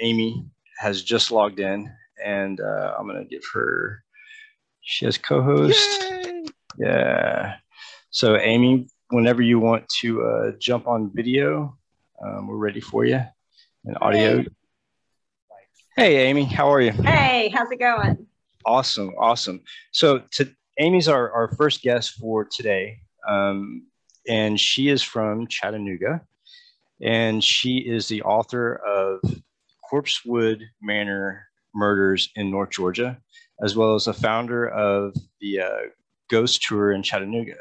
Amy has just logged in, and uh, I'm gonna give her. She has co-host. Yay! Yeah. So Amy, whenever you want to uh, jump on video, um, we're ready for you. And audio. Hey. Hey, Amy, how are you? Hey, how's it going? Awesome, awesome. So to, Amy's our, our first guest for today, um, and she is from Chattanooga, and she is the author of Corpsewood Manor Murders in North Georgia, as well as the founder of the uh, Ghost Tour in Chattanooga.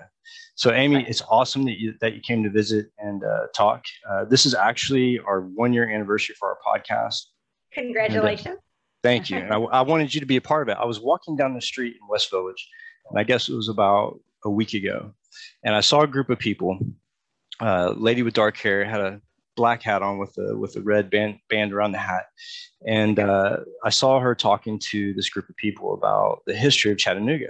So, Amy, it's awesome that you that you came to visit and uh, talk. Uh, this is actually our one year anniversary for our podcast. Congratulations. Thank you. And I, I wanted you to be a part of it. I was walking down the street in West Village, and I guess it was about a week ago, and I saw a group of people. Uh, lady with dark hair had a black hat on with a with a red band band around the hat, and uh, I saw her talking to this group of people about the history of Chattanooga.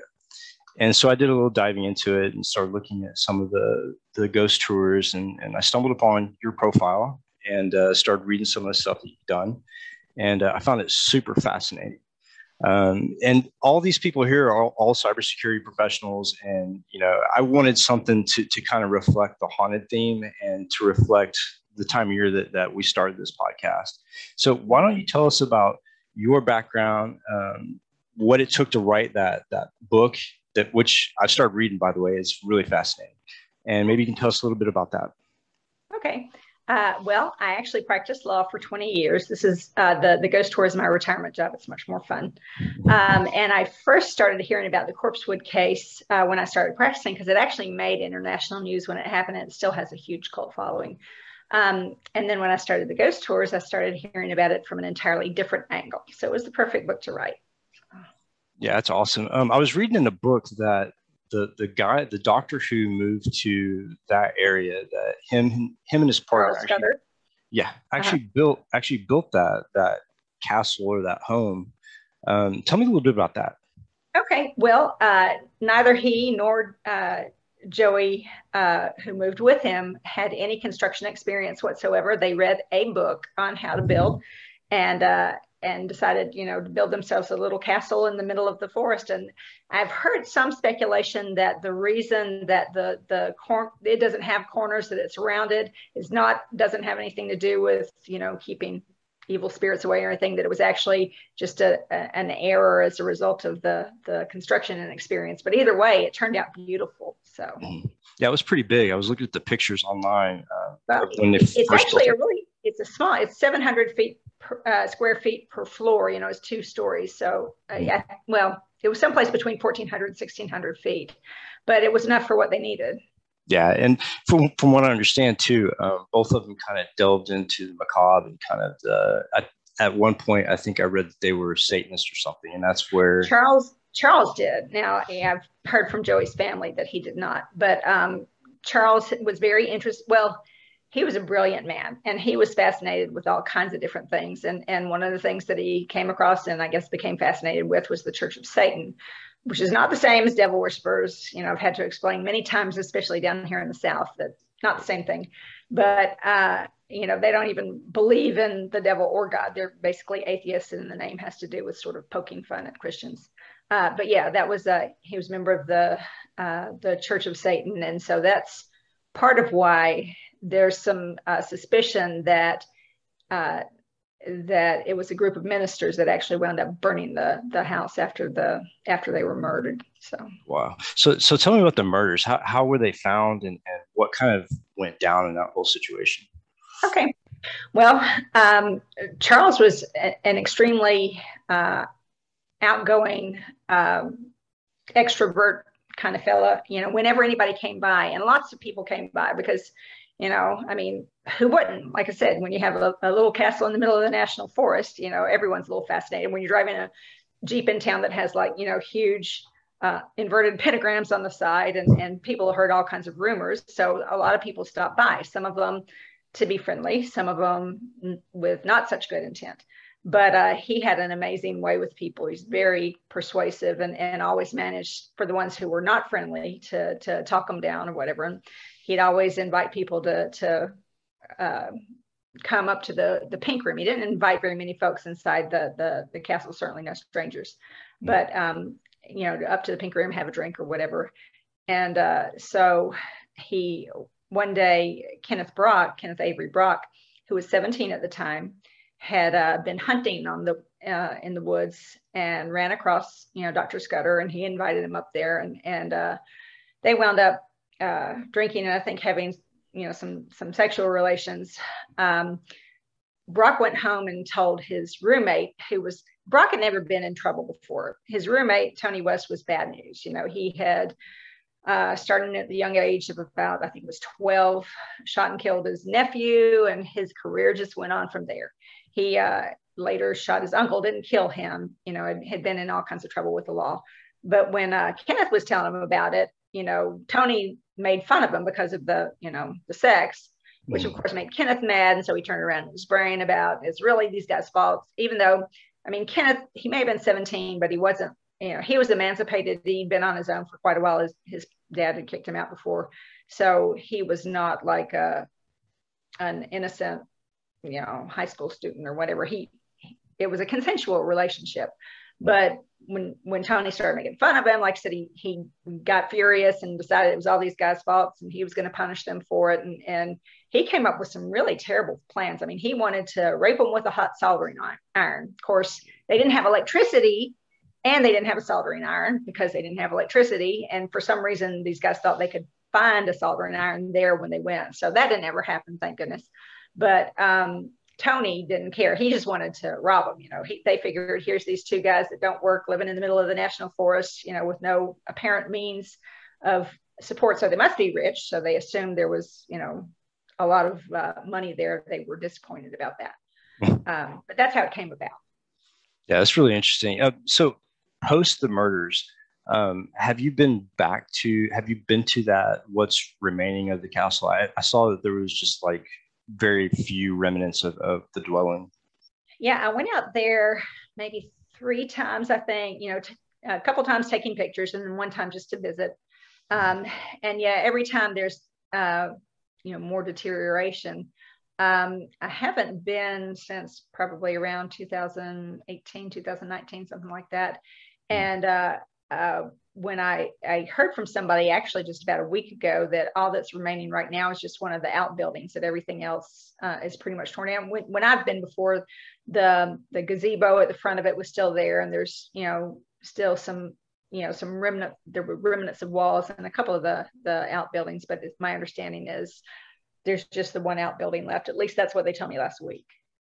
And so I did a little diving into it and started looking at some of the the ghost tours, and and I stumbled upon your profile and uh, started reading some of the stuff that you've done and uh, I found it super fascinating. Um, and all these people here are all, all, cybersecurity professionals, and you know, I wanted something to to kind of reflect the haunted theme and to reflect the time of year that that we started this podcast. So why don't you tell us about your background, um, what it took to write that that book, that which I started reading by the way, is really fascinating, and maybe you can tell us a little bit about that. Okay. Uh, well, I actually practiced law for 20 years. This is uh, the the ghost tour is my retirement job. It's much more fun. Um, and I first started hearing about the Corpsewood case uh, when I started practicing because it actually made international news when it happened. And it still has a huge cult following. Um, and then when I started the ghost tours, I started hearing about it from an entirely different angle. So it was the perfect book to write. Yeah, that's awesome. Um, I was reading in a book that the the guy, the doctor who moved to that area, that him him and his partner, actually, yeah, actually uh-huh. built actually built that that castle or that home. Um, tell me a little bit about that. Okay, well, uh, neither he nor uh, Joey, uh, who moved with him, had any construction experience whatsoever. They read a book on how to build, and uh, and decided, you know, to build themselves a little castle in the middle of the forest. And I've heard some speculation that the reason that the the corn it doesn't have corners, that it's rounded, is not doesn't have anything to do with you know keeping evil spirits away or anything. That it was actually just a, a an error as a result of the the construction and experience. But either way, it turned out beautiful. So. Mm-hmm. Yeah, it was pretty big. I was looking at the pictures online. Uh, well, it's actually a really it's a small. It's 700 feet per, uh, square feet per floor. You know, it's two stories. So uh, yeah, well, it was someplace between 1,400 and 1,600 feet, but it was enough for what they needed. Yeah, and from from what I understand too, um, both of them kind of delved into the macabre and kind of the. At, one point, I think I read that they were Satanists or something, and that's where Charles Charles did. Now I've heard from Joey's family that he did not, but um, Charles was very interested. Well, he was a brilliant man and he was fascinated with all kinds of different things. And, and one of the things that he came across and I guess became fascinated with was the Church of Satan, which is not the same as devil worshippers. You know, I've had to explain many times, especially down here in the South, that not the same thing. But, uh, you know, they don't even believe in the devil or God. They're basically atheists, and the name has to do with sort of poking fun at Christians. Uh, but yeah, that was uh, he was a member of the uh, the Church of Satan, and so that's part of why there's some uh, suspicion that uh, that it was a group of ministers that actually wound up burning the the house after the after they were murdered. So wow. So so tell me about the murders. How how were they found and, and what kind of went down in that whole situation? Okay. Well, um, Charles was a, an extremely uh, outgoing, um, extrovert kind of fella. You know, whenever anybody came by, and lots of people came by because you know i mean who wouldn't? Like i said when you have a, a, little castle in the middle of the national forest you know everyone's a little fascinated. When you're driving a jeep in town that has like you know huge uh, inverted pentagrams on the side and, and people heard all kinds of rumors so a lot of people stopped by. Some of them to be friendly some of them with not such good intent. But uh, he had an amazing way with people. He's very persuasive and, and always managed for the ones who were not friendly to, to talk them down or whatever. and he'd always invite people to to uh, come up to the the pink room. He didn't invite very many folks inside the the the castle, certainly no strangers, mm. but um, you know, up to the pink room, have a drink or whatever. And uh, so he one day, Kenneth Brock, Kenneth Avery Brock, who was 17 at the time, had uh, been hunting on the uh, in the woods and ran across you know Dr. Scudder, and he invited him up there, and and uh, they wound up uh, drinking and I think having you know some some sexual relations. Um, Brock went home and told his roommate, who was Brock had never been in trouble before. His roommate Tony West was bad news. You know, he had uh, starting at the young age of about I think it was 12, shot and killed his nephew, and his career just went on from there. He uh, later shot his uncle, didn't kill him. You know, had been in all kinds of trouble with the law. But when uh, Kenneth was telling him about it, you know, Tony made fun of him because of the, you know, the sex, which of mm. course made Kenneth mad. And so he turned around and was brain about it's really these guys' faults, even though, I mean, Kenneth, he may have been 17, but he wasn't, you know, he was emancipated. He'd been on his own for quite a while. His, his dad had kicked him out before. So he was not like a, an innocent, you know, high school student or whatever. He, it was a consensual relationship. But when when Tony started making fun of him, like I said, he he got furious and decided it was all these guys' faults and he was going to punish them for it. And and he came up with some really terrible plans. I mean, he wanted to rape them with a hot soldering iron. Of course, they didn't have electricity and they didn't have a soldering iron because they didn't have electricity. And for some reason, these guys thought they could find a soldering iron there when they went. So that didn't ever happen, thank goodness. But um, Tony didn't care. He just wanted to rob them. You know, he, they figured here's these two guys that don't work, living in the middle of the national forest, you know, with no apparent means of support. So they must be rich. So they assumed there was, you know, a lot of uh, money there. They were disappointed about that. Um, but that's how it came about. Yeah, that's really interesting. Uh, so post the murders, um, have you been back to? Have you been to that? What's remaining of the castle? I, I saw that there was just like very few remnants of, of the dwelling. Yeah, I went out there maybe three times, I think, you know, t- a couple times taking pictures and then one time just to visit. Um, and yeah, every time there's, uh, you know, more deterioration. Um, I haven't been since probably around 2018, 2019, something like that. Hmm. And uh, uh, when I, I heard from somebody actually just about a week ago that all that's remaining right now is just one of the outbuildings that everything else uh, is pretty much torn down. When, when i've been before the the gazebo at the front of it was still there and there's you know still some you know some remnant there were remnants of walls and a couple of the the outbuildings but my understanding is there's just the one outbuilding left. At least that's what they told me last week.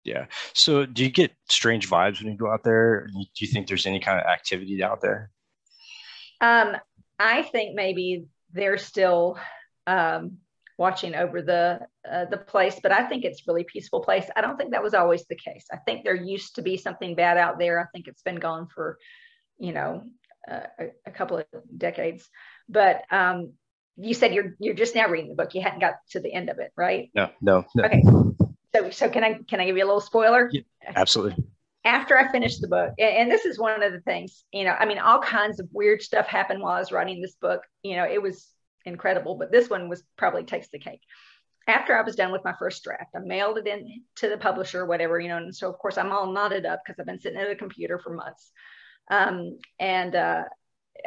Yeah. So do you get strange vibes when you go out there? Do you think there's any kind of activity out there um, I think maybe they're still um, watching over the uh, the place, but I think it's really peaceful place. I don't think that was always the case. I think there used to be something bad out there. I think it's been gone for, you know, uh, a, a, couple of decades. But um, you said you're you're just now reading the book. You hadn't got to the end of it, right? No, no. no. Okay. So so can I can I give you a little spoiler? Yeah, absolutely after I finished the book, and this is one of the things, you know, I mean, all kinds of weird stuff happened while I was writing this book. You know, it was incredible, but this one was probably takes the cake. After I was done with my first draft, I mailed it in to the publisher, whatever, you know, and so of course I'm all knotted up because I've been sitting at a computer for months. Um, and uh,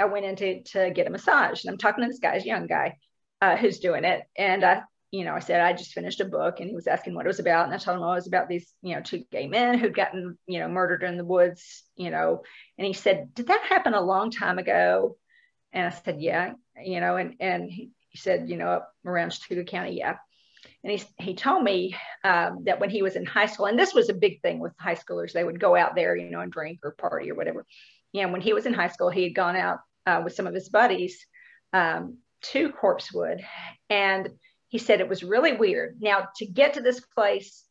I went in to, to get a massage, and I'm talking to this guy's young guy uh, who's doing it, and I you know, I said I just finished a book, and he was asking what it was about, and I told him oh, it was about these, you know, two gay men who'd gotten, you know, murdered in the woods, you know, and he said, "Did that happen a long time ago?" And I said, "Yeah," you know, and and he, said, you know, up around Chattooga County, yeah. And he he told me um, that when he was in high school, and this was a big thing with high schoolers, they would go out there, you know, and drink or party or whatever. Yeah, when he was in high school, he had gone out uh, with some of his buddies um, to Corpsewood, and he said it was really weird. Now, to get to this place,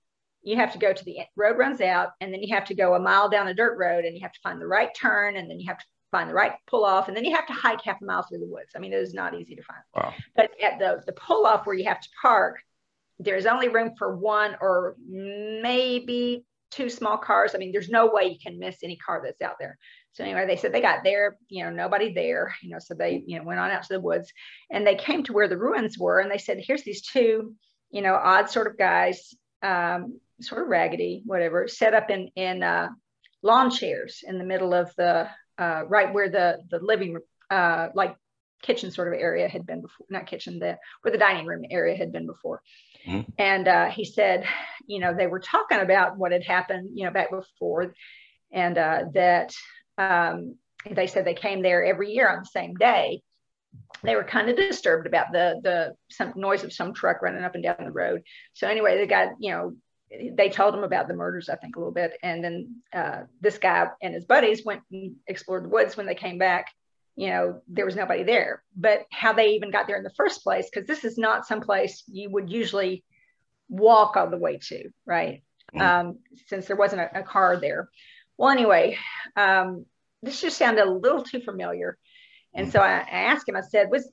you have to go to the road runs out, and then you have to go a mile down a dirt road, and you have to find the right turn, and then you have to find the right pull off, and then you have to hike half a mile through the woods. I mean, it is not easy to find. Wow. But at the the pull off where you have to park, there's only room for one or maybe two small cars. I mean, there's no way you can miss any car that's out there. So anyway, they said they got there, you know, nobody there, you know, so they, you know, went on out to the woods and they came to where the ruins were and they said, here's these two, you know, odd sort of guys. um, sort of raggedy, whatever, set up in in uh, lawn chairs in the middle of the uh, right where the the living uh, like kitchen sort of area had been before, not kitchen, the where the dining room area had been before. Mm-hmm. And uh, he said, you know, they were talking about what had happened, you know, back before, and uh, that um, they said they came there every year on the same day. They were kind of disturbed about the the some noise of some truck running up and down the road. So anyway, they got you know they told him about the murders, I think, a little bit. And then uh, this guy and his buddies went and explored the woods. When they came back, you know, there was nobody there. But how they even got there in the first place, because this is not some place you would usually walk all the way to, right? Mm-hmm. Um, since there wasn't a, a, car there. Well, anyway, um, this just sounded a little too familiar. And mm-hmm. so I, I asked him, I said, was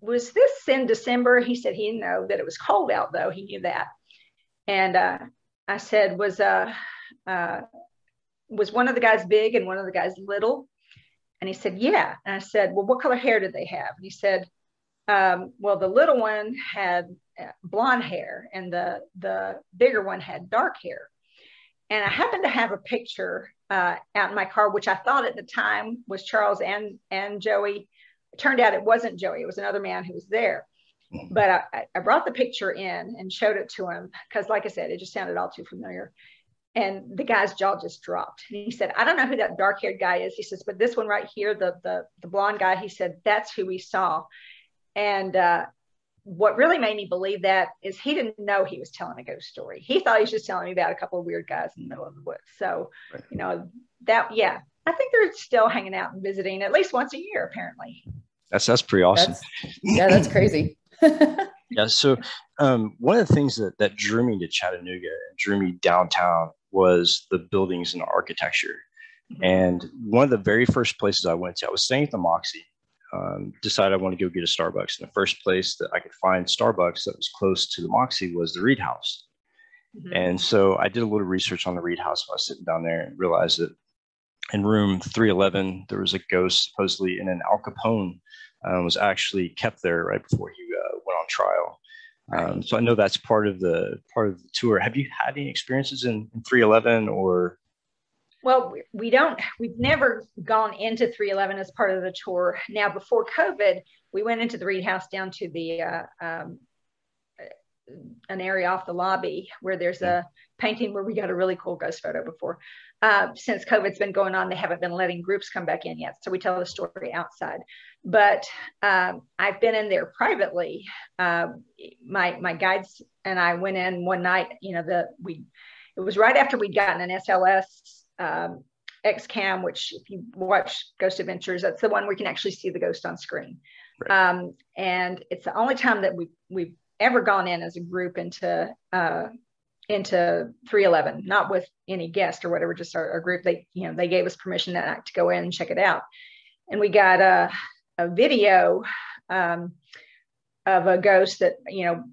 was this in December? He said he didn't know that it was cold out though. He knew that. And uh, I said, was uh, uh, was one of the guys big and one of the guys little? And he said, yeah. And I said, well, what color hair did they have? And he said, um, well, the little one had uh, blonde hair and the the bigger one had dark hair. And I happened to have a picture uh, out in my car, which I thought at the time was Charles and and Joey. It turned out it wasn't Joey; it was another man who was there but I, I brought the picture in and showed it to him because, like I said, it just sounded all too familiar. And the guy's jaw just dropped. And he said, I don't know who that dark haired guy is. He says, but this one right here, the, the, the blonde guy, he said, that's who we saw. And uh, what really made me believe that is he didn't know he was telling a ghost story. He thought he was just telling me about a couple of weird guys in the middle of the woods. So, right. you know, that, yeah, I think they're still hanging out and visiting at least once a year, apparently. That's, that's pretty awesome. That's, yeah, that's crazy. yeah. So um, one of the things that, that drew me to Chattanooga and drew me downtown was the buildings and architecture. Mm-hmm. And one of the very first places I went to, I was staying at the Moxy. Um, decided I want to go get a Starbucks. And the first place that I could find Starbucks that was close to the Moxy was the Read House. Mm-hmm. And so I did a little research on the Read House while I was sitting down there and realized that in room 311, there was a ghost supposedly in an Al Capone um, was actually kept there right before he uh, went on trial. Um, so I know that's part of the part of the tour. Have you had any experiences in, in 311 or? Well, we don't. We've never gone into 311 as part of the tour. Now, before COVID, we went into the Read House down to the uh, um, an area off the lobby where there's a painting where we got a really cool ghost photo before. Uh, since COVID's been going on, they haven't been letting groups come back in yet. So we tell the story outside. But um, I've been in there privately. Uh, my my guides and I went in one night. You know, the we it was right after we'd gotten an SLS um, XCam, which if you watch Ghost Adventures, that's the one where you can actually see the ghost on screen. Right. Um, and it's the only time that we we've ever gone in as a group into uh, into 311, not with any guest or whatever, just our, our, group. They, you know, they gave us permission that night to go in and check it out. And we got a, a video um, of a ghost that, you know,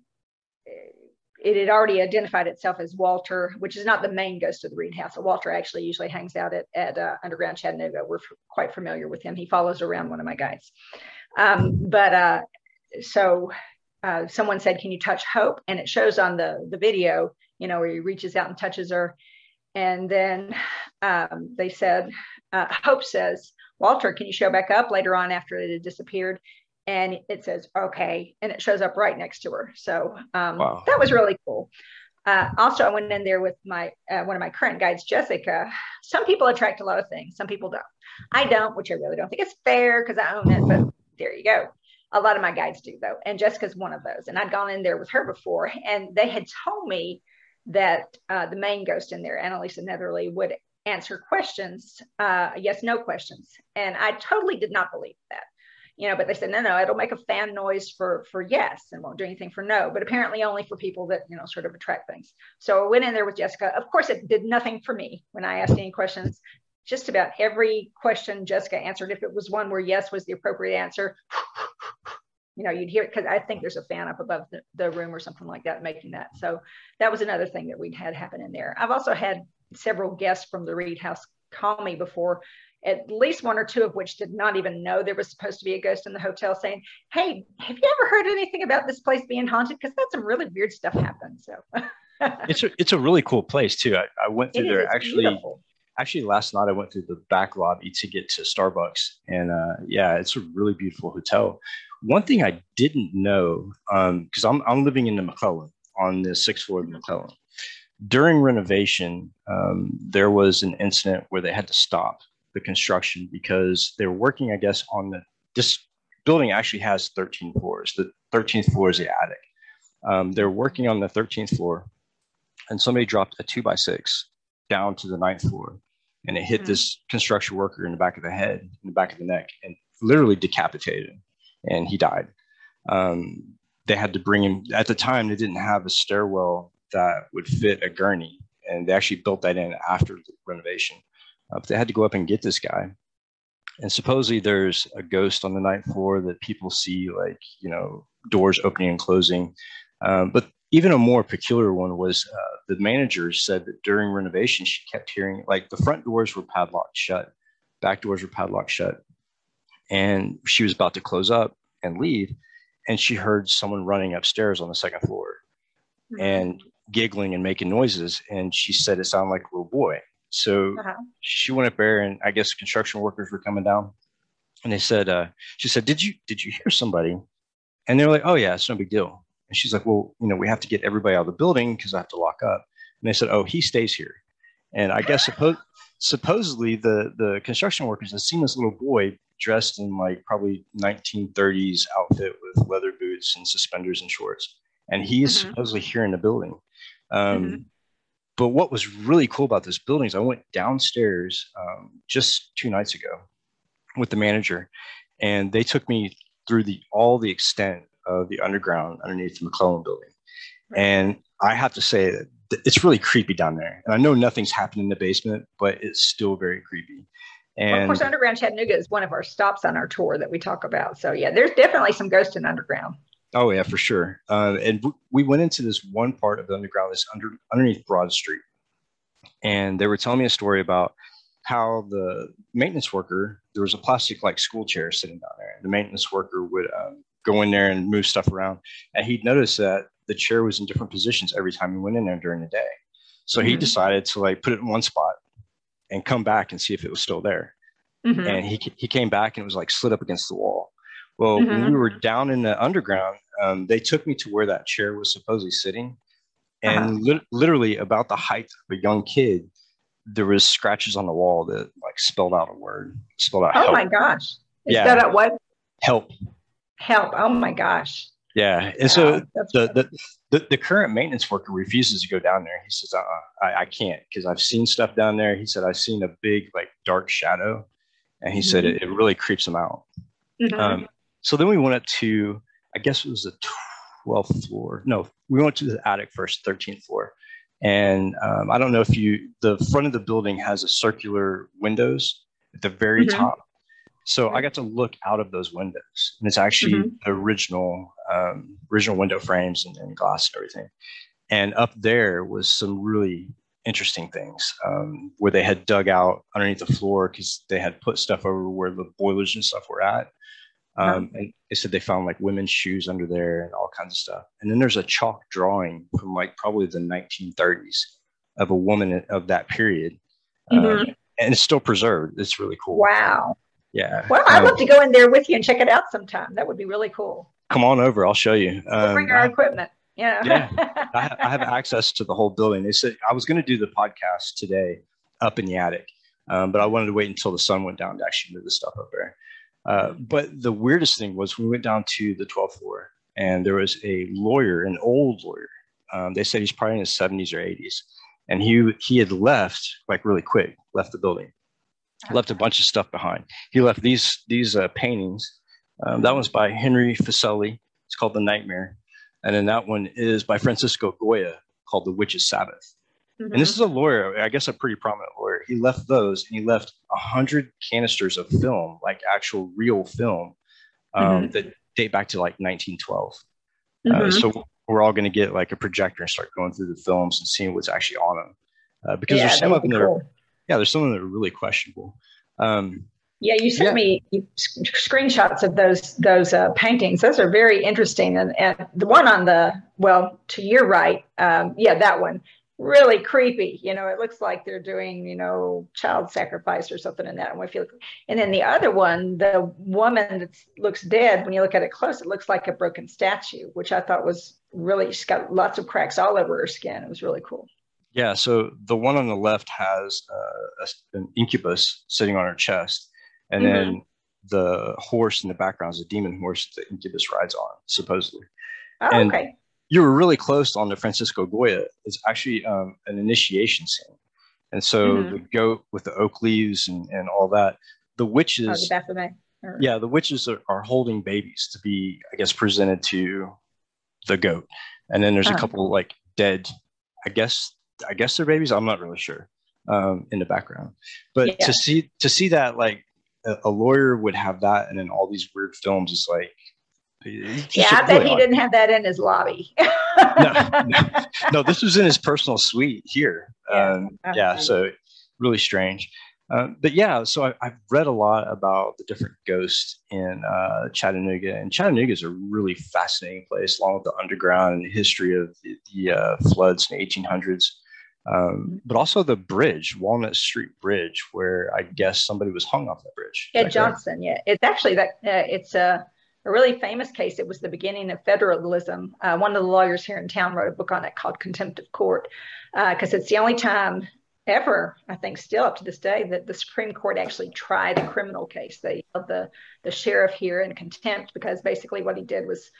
it had already identified itself as Walter, which is not the main ghost of the Read House. Walter actually usually hangs out at, at uh, Underground Chattanooga. We're f- quite familiar with him. He follows around one of my guides. Um, but uh, so uh, someone said, "Can you touch Hope?" And it shows on the the video, you know, where he reaches out and touches her. And then um, they said, uh, Hope says, "Walter, can you show back up later on after it had disappeared?" And it says, "Okay," and it shows up right next to her. So um, wow. that was really cool. Uh, also, I went in there with my uh, one of my current guides, Jessica. Some people attract a lot of things, some people don't. I don't, which I really don't think is fair because I own it. But there you go. A lot of my guides do though, and Jessica's one of those. And I'd gone in there with her before, and they had told me that uh, the main ghost in there, Annalisa Netherly, would answer questions, uh, yes, no questions. And I totally did not believe that. You know, but they said, no, no, it'll make a fan noise for for yes and won't do anything for no, but apparently only for people that, you know, sort of attract things. So I went in there with Jessica. Of course, it did nothing for me when I asked any questions just about every question Jessica answered. If it was one where yes was the appropriate answer, you know, you'd hear it because I think there's a fan up above the, the room or something like that making that. So that was another thing that we'd had happen in there. I've also had several guests from the Read House call me before, at least one or two of which did not even know there was supposed to be a ghost in the hotel saying, Hey, have you ever heard anything about this place being haunted? Because that's some really weird stuff happened. So it's a it's a really cool place too. I, I went through It there is, actually. beautiful. Actually, last night I went through the back lobby to get to Starbucks, and uh, yeah, it's a really beautiful hotel. One thing I didn't know, because I'm I'm living in the Maclellan on the sixth floor of Maclellan. During renovation, um, there was an incident where they had to stop the construction because they were working, I guess, on the this building actually has 13 floors. The 13th floor is the attic. Um, they're working on the 13th floor, and somebody dropped a two by six down to the ninth floor, and it hit Mhm. this construction worker in the back of the head, in the back of the neck, and literally decapitated him, and he died. Um, they had to bring him. At the time, they didn't have a stairwell that would fit a gurney, and they actually built that in after the renovation. Uh, but they had to go up and get this guy. And supposedly, there's a ghost on the ninth floor that people see, like you know, doors opening and closing. Um, but even a more peculiar one was uh, the manager said that during renovation, she kept hearing like the front doors were padlocked shut, back doors were padlocked shut, and she was about to close up and leave, and she heard someone running upstairs on the second floor Mm-hmm. and giggling and making noises, and she said it sounded like a little boy. So Uh-huh. she went up there, and I guess construction workers were coming down, and they said, uh, she said, "Did you did you hear somebody?" And they're like, "Oh yeah, it's no big deal." And she's like, "Well, you know, we have to get everybody out of the building because I have to lock up." And they said, "Oh, he stays here." And I guess suppo- supposedly the the construction workers had seen this little boy dressed in like probably 1930s outfit with leather boots and suspenders and shorts, and he's Mhm. supposedly here in the building. Um, Mhm. But what was really cool about this building is I went downstairs um, just two nights ago with the manager, and they took me through the all the extent of the underground underneath the Maclellan building. And I have to say that it's really creepy down there. And I know nothing's happened in the basement, but it's still very creepy. Well, of course, Underground Chattanooga is one of our stops on our tour that we talk about. So yeah, there's definitely some ghosts in Underground. Oh yeah, for sure. Uh, and w- we went into this one part of the underground, this under underneath Broad Street, and they were telling me a story about how the maintenance worker there was a plastic like school chair sitting down there. The maintenance worker would um, go in there and move stuff around, and he'd notice that the chair was in different positions every time he went in there during the day. So he Mhm. decided to like put it in one spot and come back and see if it was still there Mhm. and he he came back and it was like slid up against the wall. Well, when Mhm. we were down in the underground, um, they took me to where that chair was supposedly sitting, and Uh-huh. lit- literally about the height of a young kid, there was scratches on the wall that like spelled out a word, spelled out Oh help, my gosh. Is Yeah. what? help. Help. Oh my gosh. Yeah, and so Wow, the, the the the current maintenance worker refuses to go down there. He says, uh, I, I can't because I've seen stuff down there. He said I've seen a big like dark shadow, and he said Mhm. it, it really creeps him out. Mhm. Um, so then we went up to, I guess it was the 12th floor. No, we went to the attic first, 13th floor. And um, I don't know if you, the front of the building has a circular windows at the very Mhm. top. So I got to look out of those windows, and it's actually Mhm. the original, um, original window frames and, and glass and everything. And up there was some really interesting things um, where they had dug out underneath the floor because they had put stuff over where the boilers and stuff were at. Um, and they said they found like women's shoes under there and all kinds of stuff. And then there's a chalk drawing from like probably the 1930s of a woman of that period. Um, Mhm. and it's still preserved. It's really cool. Wow. Yeah. Well, I'd Um, love to go in there with you and check it out sometime. That would be really cool. come on over. I'll show you. We'll Um, bring our I- equipment. Know? Yeah. I, ha- I have access to the whole building. They said I was going to do the podcast today up in the attic, um, but I wanted to wait until the sun went down to actually move the stuff up there. Uh, but the weirdest thing was we went down to the 12th floor, and there was a lawyer, an old lawyer. Um, they said he's probably in his 70s or 80s, and he he had left like really quick, left the building, left a bunch of stuff behind. He left these these uh, paintings. Um, that one's by Henry Fuseli. It's called The Nightmare. And then that one is by Francisco Goya called The Witch's Sabbath. Mhm. And this is a lawyer, I guess a pretty prominent lawyer. He left those and he left a hundred canisters of film, like actual real film, um, that date back to like 1912. Uh, Mhm. so we're all going to get like a projector and start going through the films and seeing what's actually on them. Uh, because yeah, there's some of them that are, yeah, there's some of them that are really questionable. Um, Yeah, you sent yeah. me screenshots of those those uh, paintings. Those are very interesting, and and the one on the well to your right, um, yeah, that one really creepy. You know, it looks like they're doing you know child sacrifice or something in that one. Feel, and then the other one, the woman that looks dead. When you look at it close, it looks like a broken statue, which I thought was really. She's got lots of cracks all over her skin. It was really cool. Yeah, so the one on the left has uh, a, an incubus sitting on her chest, and mm-hmm. then the horse in the background is a demon horse that the incubus rides on, supposedly. Oh, and okay. You were really close on the Francisco Goya. It's actually um, an initiation scene, and so mm-hmm. the goat with the oak leaves and, and all that. The witches. Oh, the. Or... Yeah, the witches are, are holding babies to be, I guess, presented to the goat, and then there's a couple like dead, I guess I guess they're babies. I'm not really sure um, in the background, but yeah. to see to see that like a, a, lawyer would have that, and then all these weird films, it's like. Yeah, I bet he didn't have that in his lobby. no, no, no, this was in his personal suite here. Yeah, um, yeah so really strange. Uh, but yeah, so I, have read a lot about the different ghosts in uh, Chattanooga, and Chattanooga is a really fascinating place, along with the underground and the history of the, the uh, floods in the 1800s um, but also the bridge, Walnut Street Bridge, where I guess somebody was hung off that bridge. Yeah, Johnson. Correct? Yeah, it's actually that. Uh, it's a, a really famous case. It was the beginning of federalism. Uh, one of the lawyers here in town wrote a book on it called Contempt of Court, because uh, it's the only time ever, I think, still up to this day, that the Supreme Court actually tried a criminal case. They held the the sheriff here in contempt because basically what he did was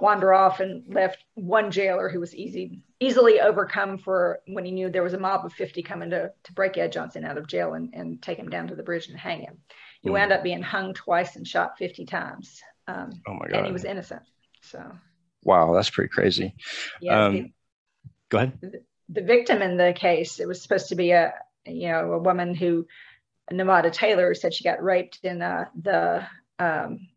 wander off and left one jailer who was easy easily overcome for when he knew there was a mob of 50 coming to, to break Ed Johnson out of jail and, and take him down to the bridge and hang him. He mm. wound up being hung twice and shot 50 times. Um, oh my God. And he was innocent. So, wow, that's pretty crazy. Yeah. Um, the, go ahead. The, the, victim in the case, it was supposed to be a, you know, a woman who, Nevada Taylor, said she got raped in uh, the um,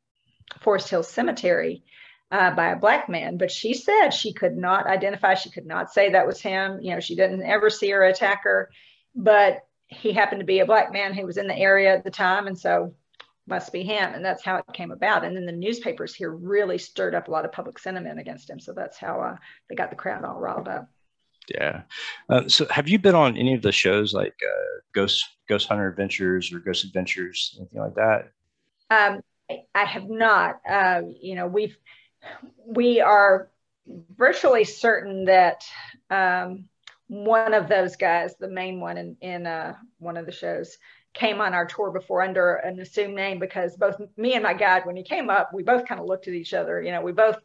Forest Hill Cemetery uh, by a black man, but she said she could not identify, she could not say that was him. You know, she didn't ever see her attacker, but he happened to be a black man who was in the area at the time. And so must be him. And that's how it came about. And then the newspapers here really stirred up a lot of public sentiment against him. So that's how uh, they got the crowd all riled up. Yeah. Uh, so have you been on any of the shows like uh, Ghost Ghost Hunter Adventures or Ghost Adventures, anything like that? Um, I have not. Uh, you know, we've we are virtually certain that um, one of those guys, the main one in, in uh, one of the shows, came on our tour before under an assumed name because both me and my guide, when he came up, we both kind of looked at each other. You know, we both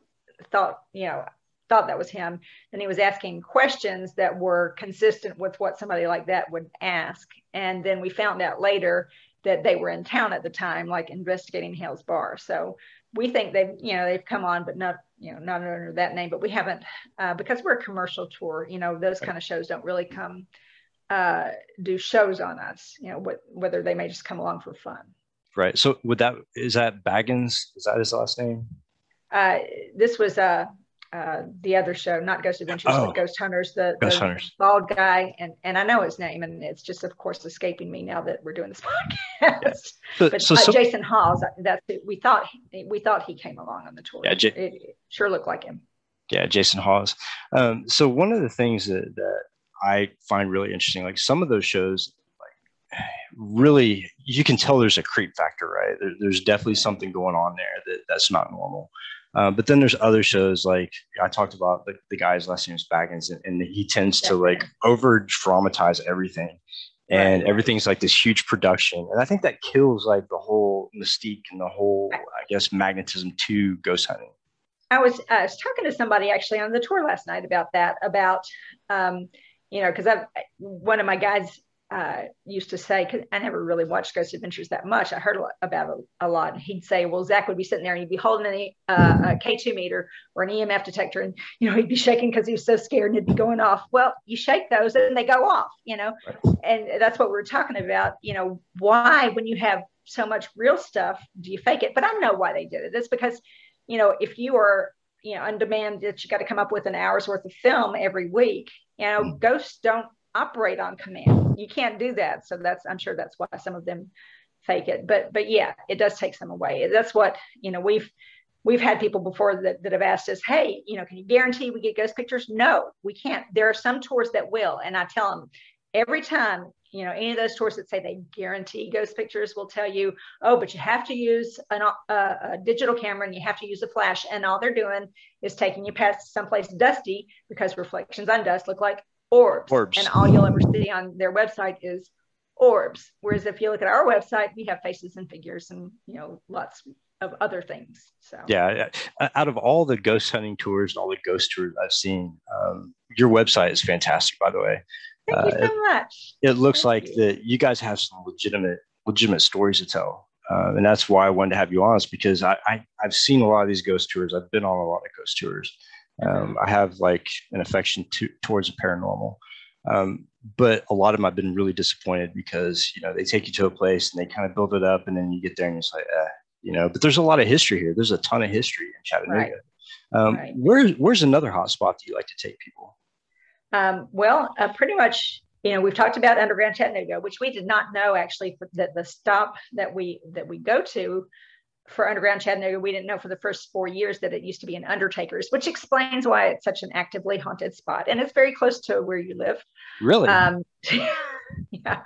thought, you know, thought that was him. And he was asking questions that were consistent with what somebody like that would ask. And then we found out later that they were in town at the time, like investigating Hales Bar. So we think they've you know they've come on but not you know not under that name but we haven't uh, because we're a commercial tour you know those kind of shows don't really come uh, do shows on us you know what, whether they may just come along for fun right so would that is that Bagans is that his last name uh, this was uh uh, the other show, not Ghost Adventures, oh. but Ghost Hunters, the, Ghost the Hunters. bald guy, and and I know his name, and it's just, of course, escaping me now that we're doing this podcast. So, but so, uh, so, Jason Hawes, that's it. We thought we thought he came along on the tour. Yeah, J- it, it, sure looked like him. Yeah, Jason Hawes. Um, so one of the things that that I find really interesting, like some of those shows, like really, you can tell there's a creep factor, right? There, there's definitely something going on there that that's not normal. Uh, but then there's other shows like I talked about the, the guy's last name is Bagans, and, and he tends to like over dramatize everything, and right. everything's like this huge production, and I think that kills like the whole mystique and the whole I guess magnetism to ghost hunting. I was I was talking to somebody actually on the tour last night about that about um, you know because I've one of my guys uh, used to say, because I never really watched Ghost Adventures that much. I heard about it a lot. And he'd say, well, Zak would be sitting there and he'd be holding an, uh, a K2 meter or an EMF detector. And, you know, he'd be shaking because he was so scared and it'd be going off. Well, you shake those and they go off, you know, and that's what we are talking about. You know, why, when you have so much real stuff, do you fake it? But I know why they did it. It's because, you know, if you are, you know, on demand that you got to come up with an hour's worth of film every week, you know, mm. ghosts don't operate on command. You can't do that. So that's I'm sure that's why some of them fake it. But but yeah, it does take some away. That's what you know. We've we've had people before that, that have asked us, hey, you know, can you guarantee we get ghost pictures? No, we can't. There are some tours that will, and I tell them every time you know any of those tours that say they guarantee ghost pictures will tell you oh but you have to use an, a, a, digital camera and you have to use a flash. And all they're doing is taking you past someplace dusty because reflections on dust look like orbs, orbs. and all you'll ever see on their website is orbs. Whereas if you look at our website we have faces and figures and you know lots of other things. So yeah out of all the ghost hunting tours and all the ghost tours i've seen um, your website is fantastic by the way Thank you so uh, much. It, it looks Thank like you. that you guys have some legitimate legitimate stories to tell. Uh, and that's why I wanted to have you on, is because I, I have seen a lot of these ghost tours. I've been on a lot of ghost tours. Um, I have like an affection to, towards the paranormal, um, but a lot of them I've been really disappointed because you know they take you to a place and they kind of build it up, and then you get there and it's like, eh, you know. But there's a lot of history here. There's a ton of history in Chattanooga. Right. Um, right. Where's where's another hot spot that you like to take people? Um, well, uh, pretty much, you know, we've talked about Underground Chattanooga, which we did not know actually that the stop that we that we go to for Underground Chattanooga, we didn't know for the first four years that it used to be an Undertaker's, which explains why it's such an actively haunted spot, and it's very close to where you live. Really? Um, yeah.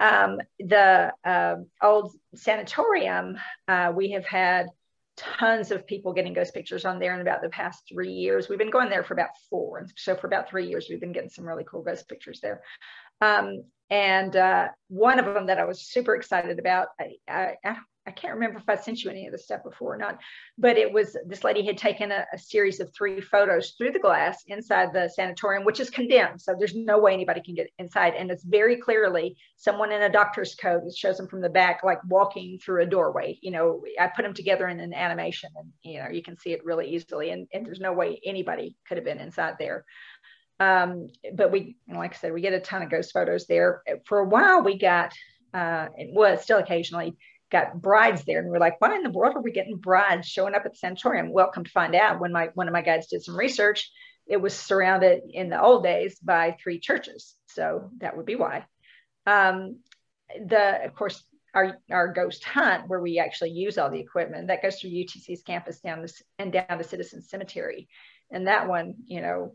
Um, the uh, old sanatorium, uh, we have had tons of people getting ghost pictures on there in about the past three years. We've been going there for about four. And so for about three years, we've been getting some really cool ghost pictures there. Um, and uh, one of them that I was super excited about, I, I, I can't remember if I sent you any of the stuff before or not, but it was this lady had taken a, a, series of three photos through the glass inside the sanatorium, which is condemned. So there's no way anybody can get inside. And it's very clearly someone in a doctor's coat. It shows them from the back, like walking through a doorway. You know, I put them together in an animation and, you know, you can see it really easily. And, and there's no way anybody could have been inside there. Um, but we, like I said, we get a ton of ghost photos there. For a while, we got, uh, well, still occasionally, got brides there and we're like why in the world are we getting brides showing up at the sanatorium? Well come to find out when my one of my guides did some research it was surrounded in the old days by three churches. So that would be why. Um, the of course our, our ghost hunt where we actually use all the equipment that goes through utc's campus down this and down to citizen cemetery. And that one you know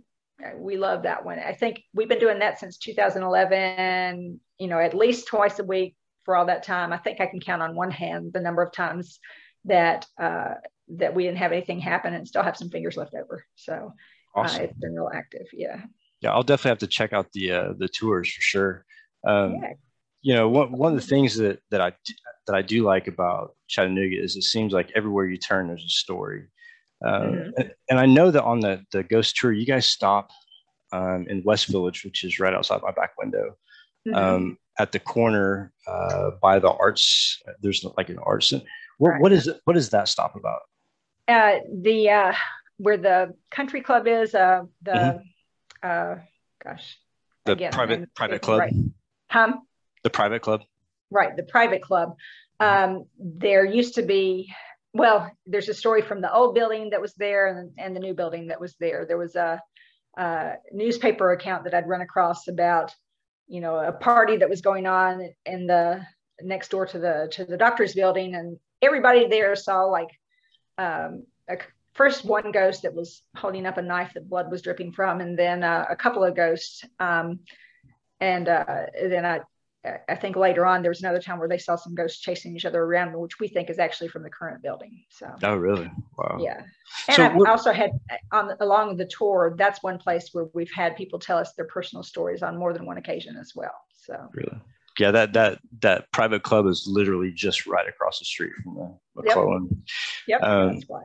we love that one. I think we've been doing that since 2011 you know at least twice a week for all that time. I think I can count on one hand the number of times that uh, that we didn't have anything happen and still have some fingers left over. So uh, awesome. uh, it's been real active. Yeah. Yeah, I'll definitely have to check out the uh, the tours for sure. Um, yeah. You know, one one of the things that that I that I do like about Chattanooga is it seems like everywhere you turn there's a story. Um, mm-hmm. and, and, I know that on the the ghost tour, you guys stop um, in West Village, which is right outside my back window. Mm-hmm. Um, at the corner uh, by the arts. There's like an arts. What, right. what is it? What is that stop about? Uh, the uh, where the country club is. Uh, the mm-hmm. uh, gosh, the again, private private club. Right. Huh? The private club. Right, the private club. Um, there used to be. Well, there's a story from the old building that was there and, and the new building that was there. There was a, a newspaper account that I'd run across about you know a party that was going on in the next door to the to the doctor's building and everybody there saw like um, a, first one ghost that was holding up a knife that blood was dripping from and then uh, a couple of ghosts um, and uh, then I, I think later on there was another time where they saw some ghosts chasing each other around, which we think is actually from the current building. So. Oh, really? Wow. Yeah, and so I've also had on along the tour. That's one place where we've had people tell us their personal stories on more than one occasion as well. So. Really. Yeah, that that that private club is literally just right across the street from the Maclellan. Yep. yep um, that's why.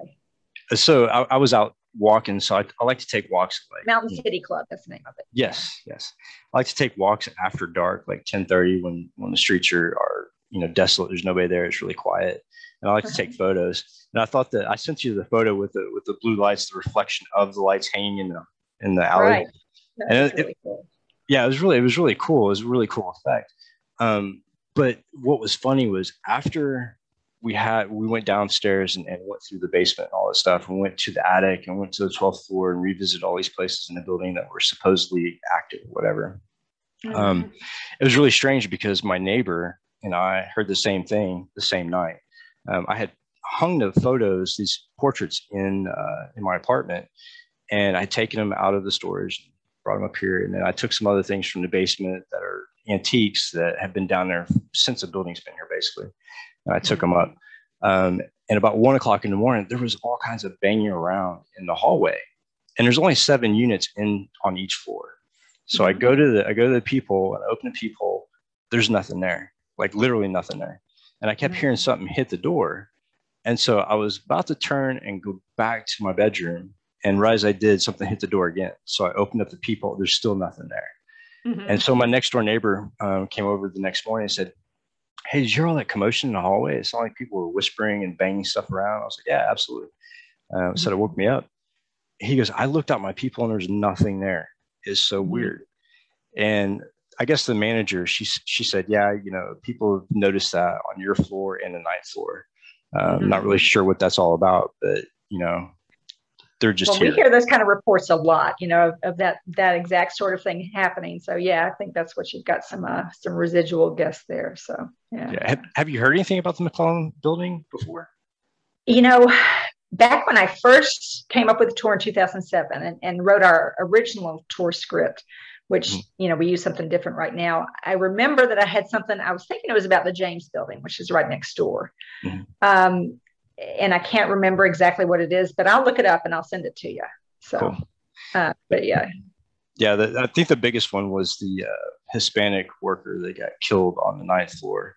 So I, I was out walking. So I, I like to take walks. Like Mountain City Club. That's the name of it. Yes, yes. I like to take walks after dark, like ten thirty, when when the streets are are you know desolate. There's nobody there. It's really quiet. And I like to take photos. And I thought that I sent you the photo with the with the blue lights, the reflection of the lights hanging in the in the alley. Right. and it, really cool. yeah, it was really it was really cool. It was a really cool effect. Um, but what was funny was after we had we went downstairs and, and, went through the basement and all this stuff and went to the attic and went to the 12th floor and revisited all these places in the building that were supposedly active or whatever mm-hmm. um, it was really strange because my neighbor and I heard the same thing the same night. Um, I had hung the photos, these portraits, in uh, in my apartment, and I'd taken them out of the storage, brought them up here, and then I took some other things from the basement that are antiques that have been down there since the building's been here, basically. And I took them up. Um, and about one o'clock in the morning, there was all kinds of banging around in the hallway, and there's only seven units in on each floor. So I go to the I go to the people and I open the peephole. There's nothing there, like literally nothing there. And I kept hearing something hit the door. And so I was about to turn and go back to my bedroom. And right as I did, something hit the door again. So I opened up the peephole. There's still nothing there. Mm-hmm. And so my next door neighbor um, came over the next morning and said, Hey, did you hear all that commotion in the hallway? It sounded like people were whispering and banging stuff around. I was like, Yeah, absolutely. Uh, so it woke me up. He goes, I looked out my people and there's nothing there. It's so mm-hmm. weird. And I guess the manager, she she said, yeah, you know, people have noticed that on your floor and the ninth floor. Um, mm-hmm. Not really sure what that's all about, but you know, they're just. Well, here. we hear those kind of reports a lot, you know, of, of, that that exact sort of thing happening. So yeah, I think that's what you've got some uh, some residual guests there. So yeah. yeah. Have, have you heard anything about the Maclellan building before? You know, back when I first came up with the tour in 2007 and, and wrote our original tour script, which mm-hmm. you know we use something different right now i remember that i had something i was thinking it was about the james building which is right next door mm-hmm. um, and i can't remember exactly what it is but i'll look it up and i'll send it to you so cool. uh, but yeah yeah the, i think the biggest one was the uh, hispanic worker that got killed on the ninth floor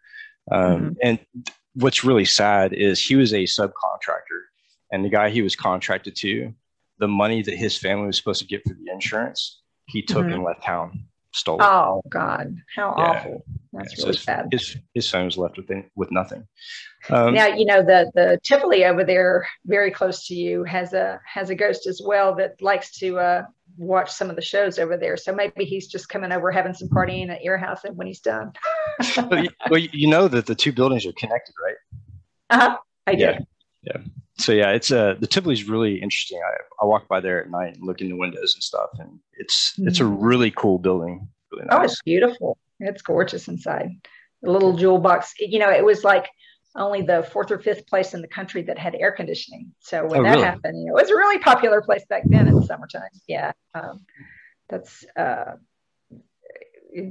um, mm-hmm. and what's really sad is he was a subcontractor and the guy he was contracted to the money that his family was supposed to get for the insurance he took mm-hmm. and left town, stole it. Oh God, how yeah. awful! That's yeah, really so sad. His his son was left with with nothing. Um, now you know the the Tivoli over there, very close to you, has a has a ghost as well that likes to uh, watch some of the shows over there. So maybe he's just coming over having some partying at your house and when he's done. well, you, well, you know that the two buildings are connected, right? Uh huh. I yeah. do. Yeah so yeah, it's uh the Tivoli's really interesting. I, I walk by there at night and look in the windows and stuff, and it's mm-hmm. it's a mm-hmm. really cool building. Really nice. Oh, it's beautiful. It's gorgeous inside. The little jewel box. You know, it was like only the fourth or fifth place in the country that had air conditioning. So when oh, that really? happened, you know, it was a really popular place back then in the summertime. Yeah, um, that's. Uh,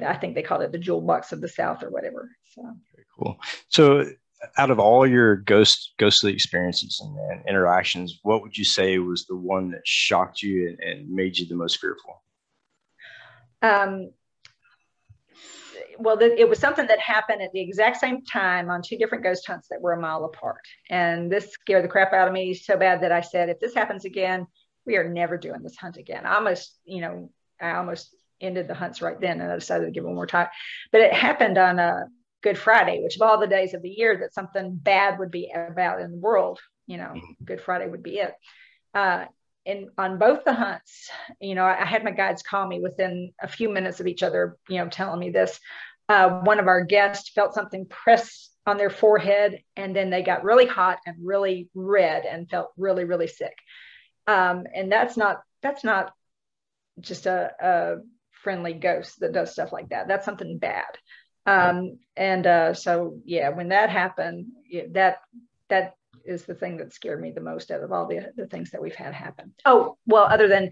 I think they called it the jewel box of the South or whatever. So Very cool. So out of all your ghost ghostly experiences and, and, interactions, what would you say was the one that shocked you and, and made you the most fearful? Um, well, the, it was something that happened at the exact same time on two different ghost hunts that were a mile apart. And this scared the crap out of me so bad that I said, if this happens again, we are never doing this hunt again. I almost, you know, I almost ended the hunts right then and I decided to give one more time. But it happened on a Good Friday, which of all the days of the year that something bad would be about in the world, you know, mm-hmm. Good Friday would be it. Uh, and on both the hunts, you know, I, I had my guides call me within a few minutes of each other, you know, telling me this. Uh, one of our guests felt something press on their forehead, and then they got really hot and really red and felt really, really sick. Um, and that's not that's not just a, a friendly ghost that does stuff like that. That's something bad. Um, and uh, so, yeah, when that happened, that that is the thing that scared me the most out of all the, the things that we've had happen. Oh, well, other than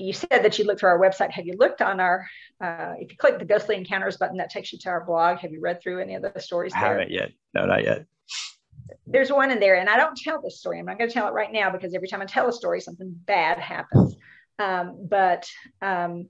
you said that you looked through our website. Have you looked on our, uh, if you click the Ghostly Encounters button, that takes you to our blog. Have you read through any of the stories? I haven't yet. No, not yet. There's one in there, and I don't tell this story. I'm not going to tell it right now because every time I tell a story, something bad happens. Um, but um,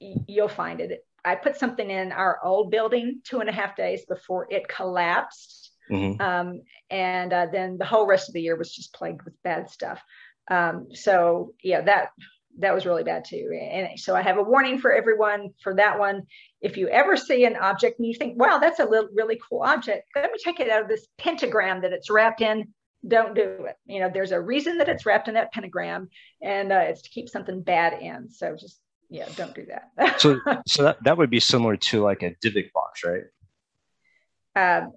you'll find it. I put something in our old building two and a half days before it collapsed. Mm-hmm. Um, and uh, then the whole rest of the year was just plagued with bad stuff. Um, so yeah, that that was really bad too. And so I have a warning for everyone for that one. If you ever see an object and you think, wow, that's a little, really cool object, let me take it out of this pentagram that it's wrapped in. Don't do it. You know, there's a reason that it's wrapped in that pentagram, and uh, it's to keep something bad in. So just yeah, don't do that. so, so that, that would be similar to like a Dybbuk box, right? Um,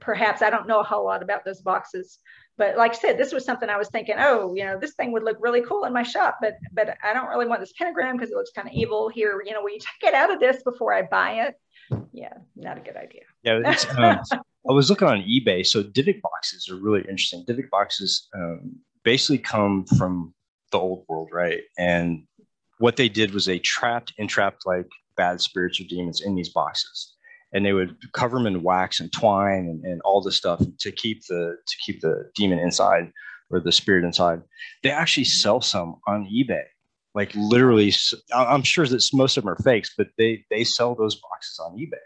perhaps I don't know a whole lot about those boxes, but like I said, this was something I was thinking, oh, you know, this thing would look really cool in my shop, but but I don't really want this pentagram because it looks kind of evil here. You know, will you take it out of this before I buy it? yeah, not a good idea. Yeah, um, I was looking on eBay. So Dybbuk boxes are really interesting. Dybbuk boxes um, basically come from the old world, right? And what they did was they trapped and trapped like bad spirits or demons in these boxes. And they would cover them in wax and twine and, and all this stuff to keep the to keep the demon inside or the spirit inside. They actually sell some on ebay. Like literally i'm sure that most of them are fakes but they they sell those boxes on ebay.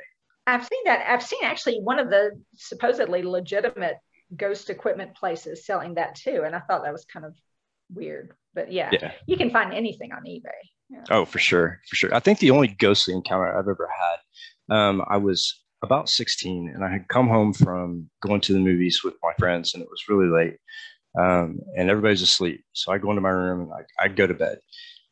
I've seen that i've seen actually one of the supposedly legitimate ghost equipment places selling that too and i thought that was kind of weird but yeah, yeah. you can find anything on ebay yeah. oh for sure for sure i think the only ghostly encounter i've ever had um, i was about 16 and i had come home from going to the movies with my friends and it was really late um, and everybody's asleep so i go into my room and I, I go to bed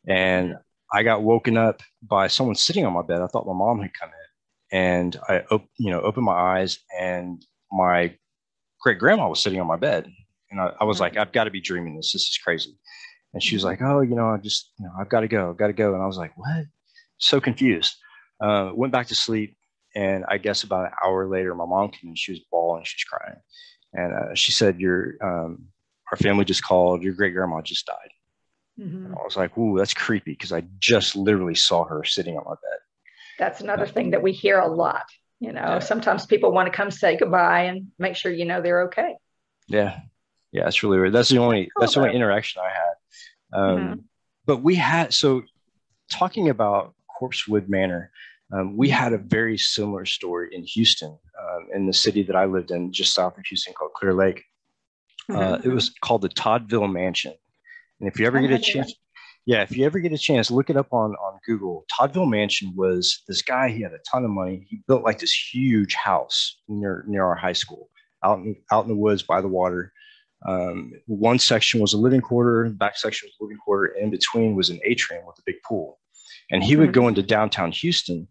and I got woken up by someone sitting on my bed. I thought my mom had come in, and I, op- you know, opened my eyes, and my great grandma was sitting on my bed, and I, I was like, I've got to be dreaming this. This is crazy. And she was like, Oh, you know, I just, you know, I've got to go, I've got to go. And I was like, What? So confused. Uh, went back to sleep, and I guess about an hour later, my mom came and she was bawling, she was crying, and uh, she said, "Your um, our family just called. Your great grandma just died." Mm-hmm. I was like, ooh, that's creepy because I just literally saw her sitting on my bed. That's another thing that we hear a lot. You know, yeah. sometimes people want to come say goodbye and make sure you know they're okay. Yeah. Yeah, that's really weird. That's the only that's the only interaction I had. Um, mm-hmm. But we had so talking about Corpsewood Manor, um, we had a very similar story in Houston, um, in the city that I lived in, just south of Houston, called Clear Lake. Uh, mm-hmm. it was called the Toddville Mansion, and if you ever get a chance, yeah, if you ever get a chance, look it up on on Google. Toddville Mansion was this guy. He had a ton of money. He built like this huge house near near our high school, out in out in the woods by the water. Um, one section was a living quarter, back section was a living quarter, in between was an atrium with a big pool. And he would go into downtown Houston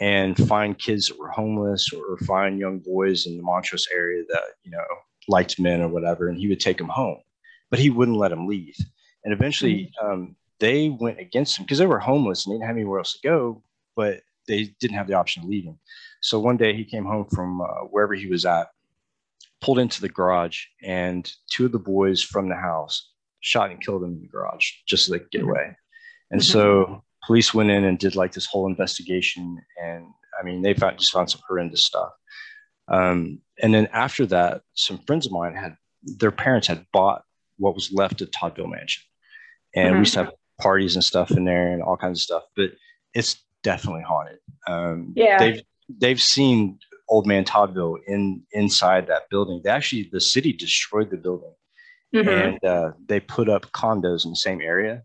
and find kids that were homeless or, or find young boys in the Montrose area that you know liked men or whatever, and he would take them home, but he wouldn't let them leave. And eventually, mm-hmm. um, they went against him because they were homeless and they didn't have anywhere else to go, but they didn't have the option of leaving. So one day he came home from uh, wherever he was at, pulled into the garage, and two of the boys from the house shot and killed him in the garage just so they could get mm-hmm. away. And mm-hmm. so police went in and did like this whole investigation. And I mean, they found, just found some horrendous stuff. Um, and then after that, some friends of mine had their parents had bought what was left of Toddville Mansion and mm-hmm. we used to have parties and stuff in there and all kinds of stuff. But it's definitely haunted. Um, yeah, they've they've seen Old Man Toddville in inside that building. They actually the city destroyed the building, mm-hmm. and uh, they put up condos in the same area.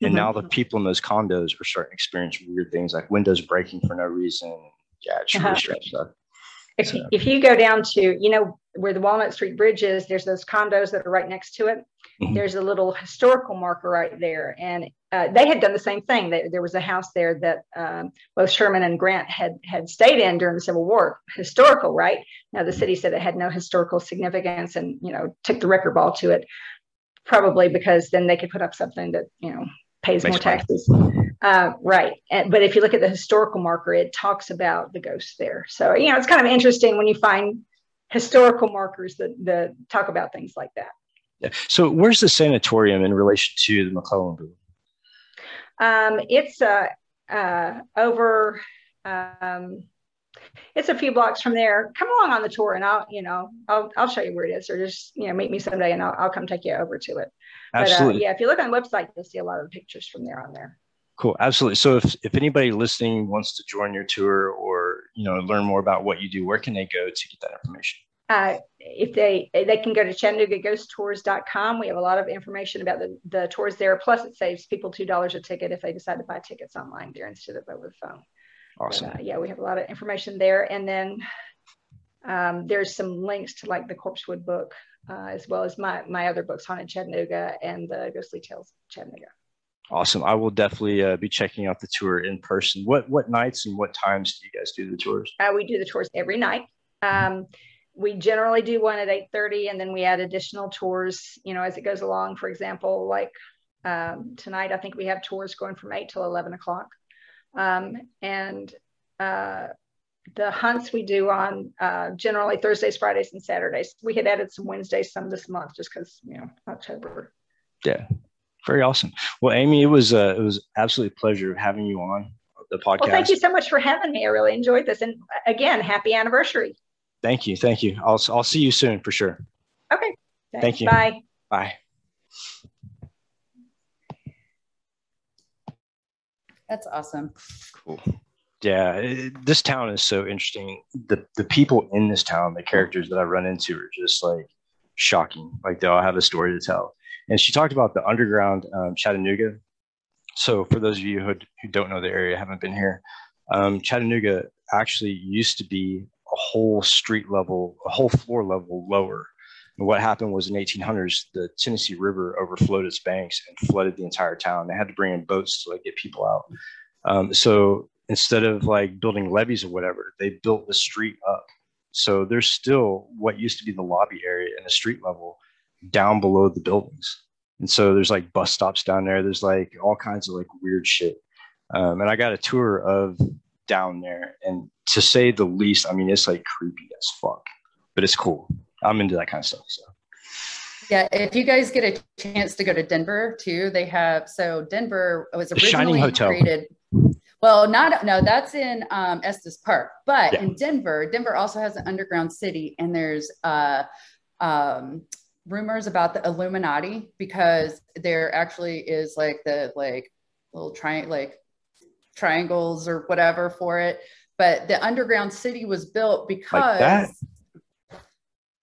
And mm-hmm. now the people in those condos are starting to experience weird things like windows breaking for no reason. Yeah, it's really uh-huh. strange stuff. If, so. if you go down to, you know, where the Walnut Street Bridge is, there's those condos that are right next to it. Mm-hmm. There's a little historical marker right there. And uh, they had done the same thing. They, there was a house there that um, both Sherman and Grant had, had stayed in during the Civil War. Historical, right? Now, the city said it had no historical significance and, you know, took the record ball to it, probably because then they could put up something that, you know, pays Makes more taxes. Uh, right. And, but if you look at the historical marker, it talks about the ghosts there. So, you know, it's kind of interesting when you find historical markers that, that talk about things like that. Yeah. So, where's the sanatorium in relation to the Maclellan building? Um, it's uh, uh, over. Um, it's a few blocks from there. Come along on the tour, and I'll, you know, I'll, I'll show you where it is, or just, you know, meet me someday, and I'll, I'll come take you over to it. Absolutely. But, uh, yeah, if you look on the website, you'll see a lot of pictures from there on there. Cool, absolutely. So, if if anybody listening wants to join your tour, or you know, learn more about what you do, where can they go to get that information? Uh, if they they can go to chattanoogaghosttours.com we have a lot of information about the, the tours there. Plus it saves people two dollars a ticket if they decide to buy tickets online there instead of over the phone. Awesome. but, uh, yeah we have a lot of information there. And then um, there's some links to like the corpsewood book uh, as well as my my other books haunted chattanooga and the ghostly tales of chattanooga. Awesome. I will definitely uh, be checking out the tour in person. What what nights and what times do you guys do the tours? Uh, we do the tours every night. Um, we generally do one at 8.30 and then we add additional tours you know as it goes along for example like um, tonight i think we have tours going from 8 till 11 o'clock um, and uh, the hunts we do on uh, generally Thursdays, Fridays, and Saturdays. We had added some Wednesdays some this month just because you know October. Yeah, very awesome. Well, Amy, it was uh, it was absolutely a pleasure having you on the podcast. Well, thank you so much for having me. I really enjoyed this, and again, happy anniversary. Thank you, thank you. I'll I'll see you soon for sure. Okay. Thanks. Thank you. Bye. Bye. That's awesome. Cool. Yeah, it, this town is so interesting. The the people in this town, the characters that I run into are just like shocking. Like they all have a story to tell. And she talked about the underground um, Chattanooga. So for those of you who, who don't know the area, haven't been here, um, Chattanooga actually used to be a whole street level, a whole floor level lower. And what happened was in 1800s, the Tennessee River overflowed its banks and flooded the entire town. They had to bring in boats to like get people out. Um, so instead of like building levees or whatever, they built the street up. So there's still what used to be the lobby area and the street level down below the buildings. And so there's like bus stops down there. There's like all kinds of like weird shit. Um, and I got a tour of down there. And to say the least, I mean, it's like creepy as fuck, but it's cool. I'm into that kind of stuff. So. Yeah, if you guys get a chance to go to Denver too, they have so Denver was originally created. Well, not no, that's in um, Estes Park, but yeah. in Denver, Denver also has an underground city, and there's uh, um, rumors about the Illuminati because there actually is like the like little triangle like triangles or whatever for it. But the underground city was built because like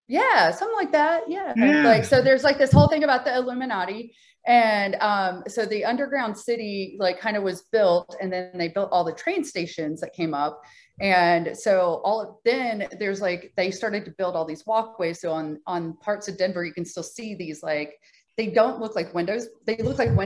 yeah, something like that. Yeah. yeah. Like so there's like this whole thing about the Illuminati. And um, so the underground city like kind of was built and then they built all the train stations that came up and so all of, then there's like they started to build all these walkways so on on parts of denver you can still see these like they don't look like windows they look like windows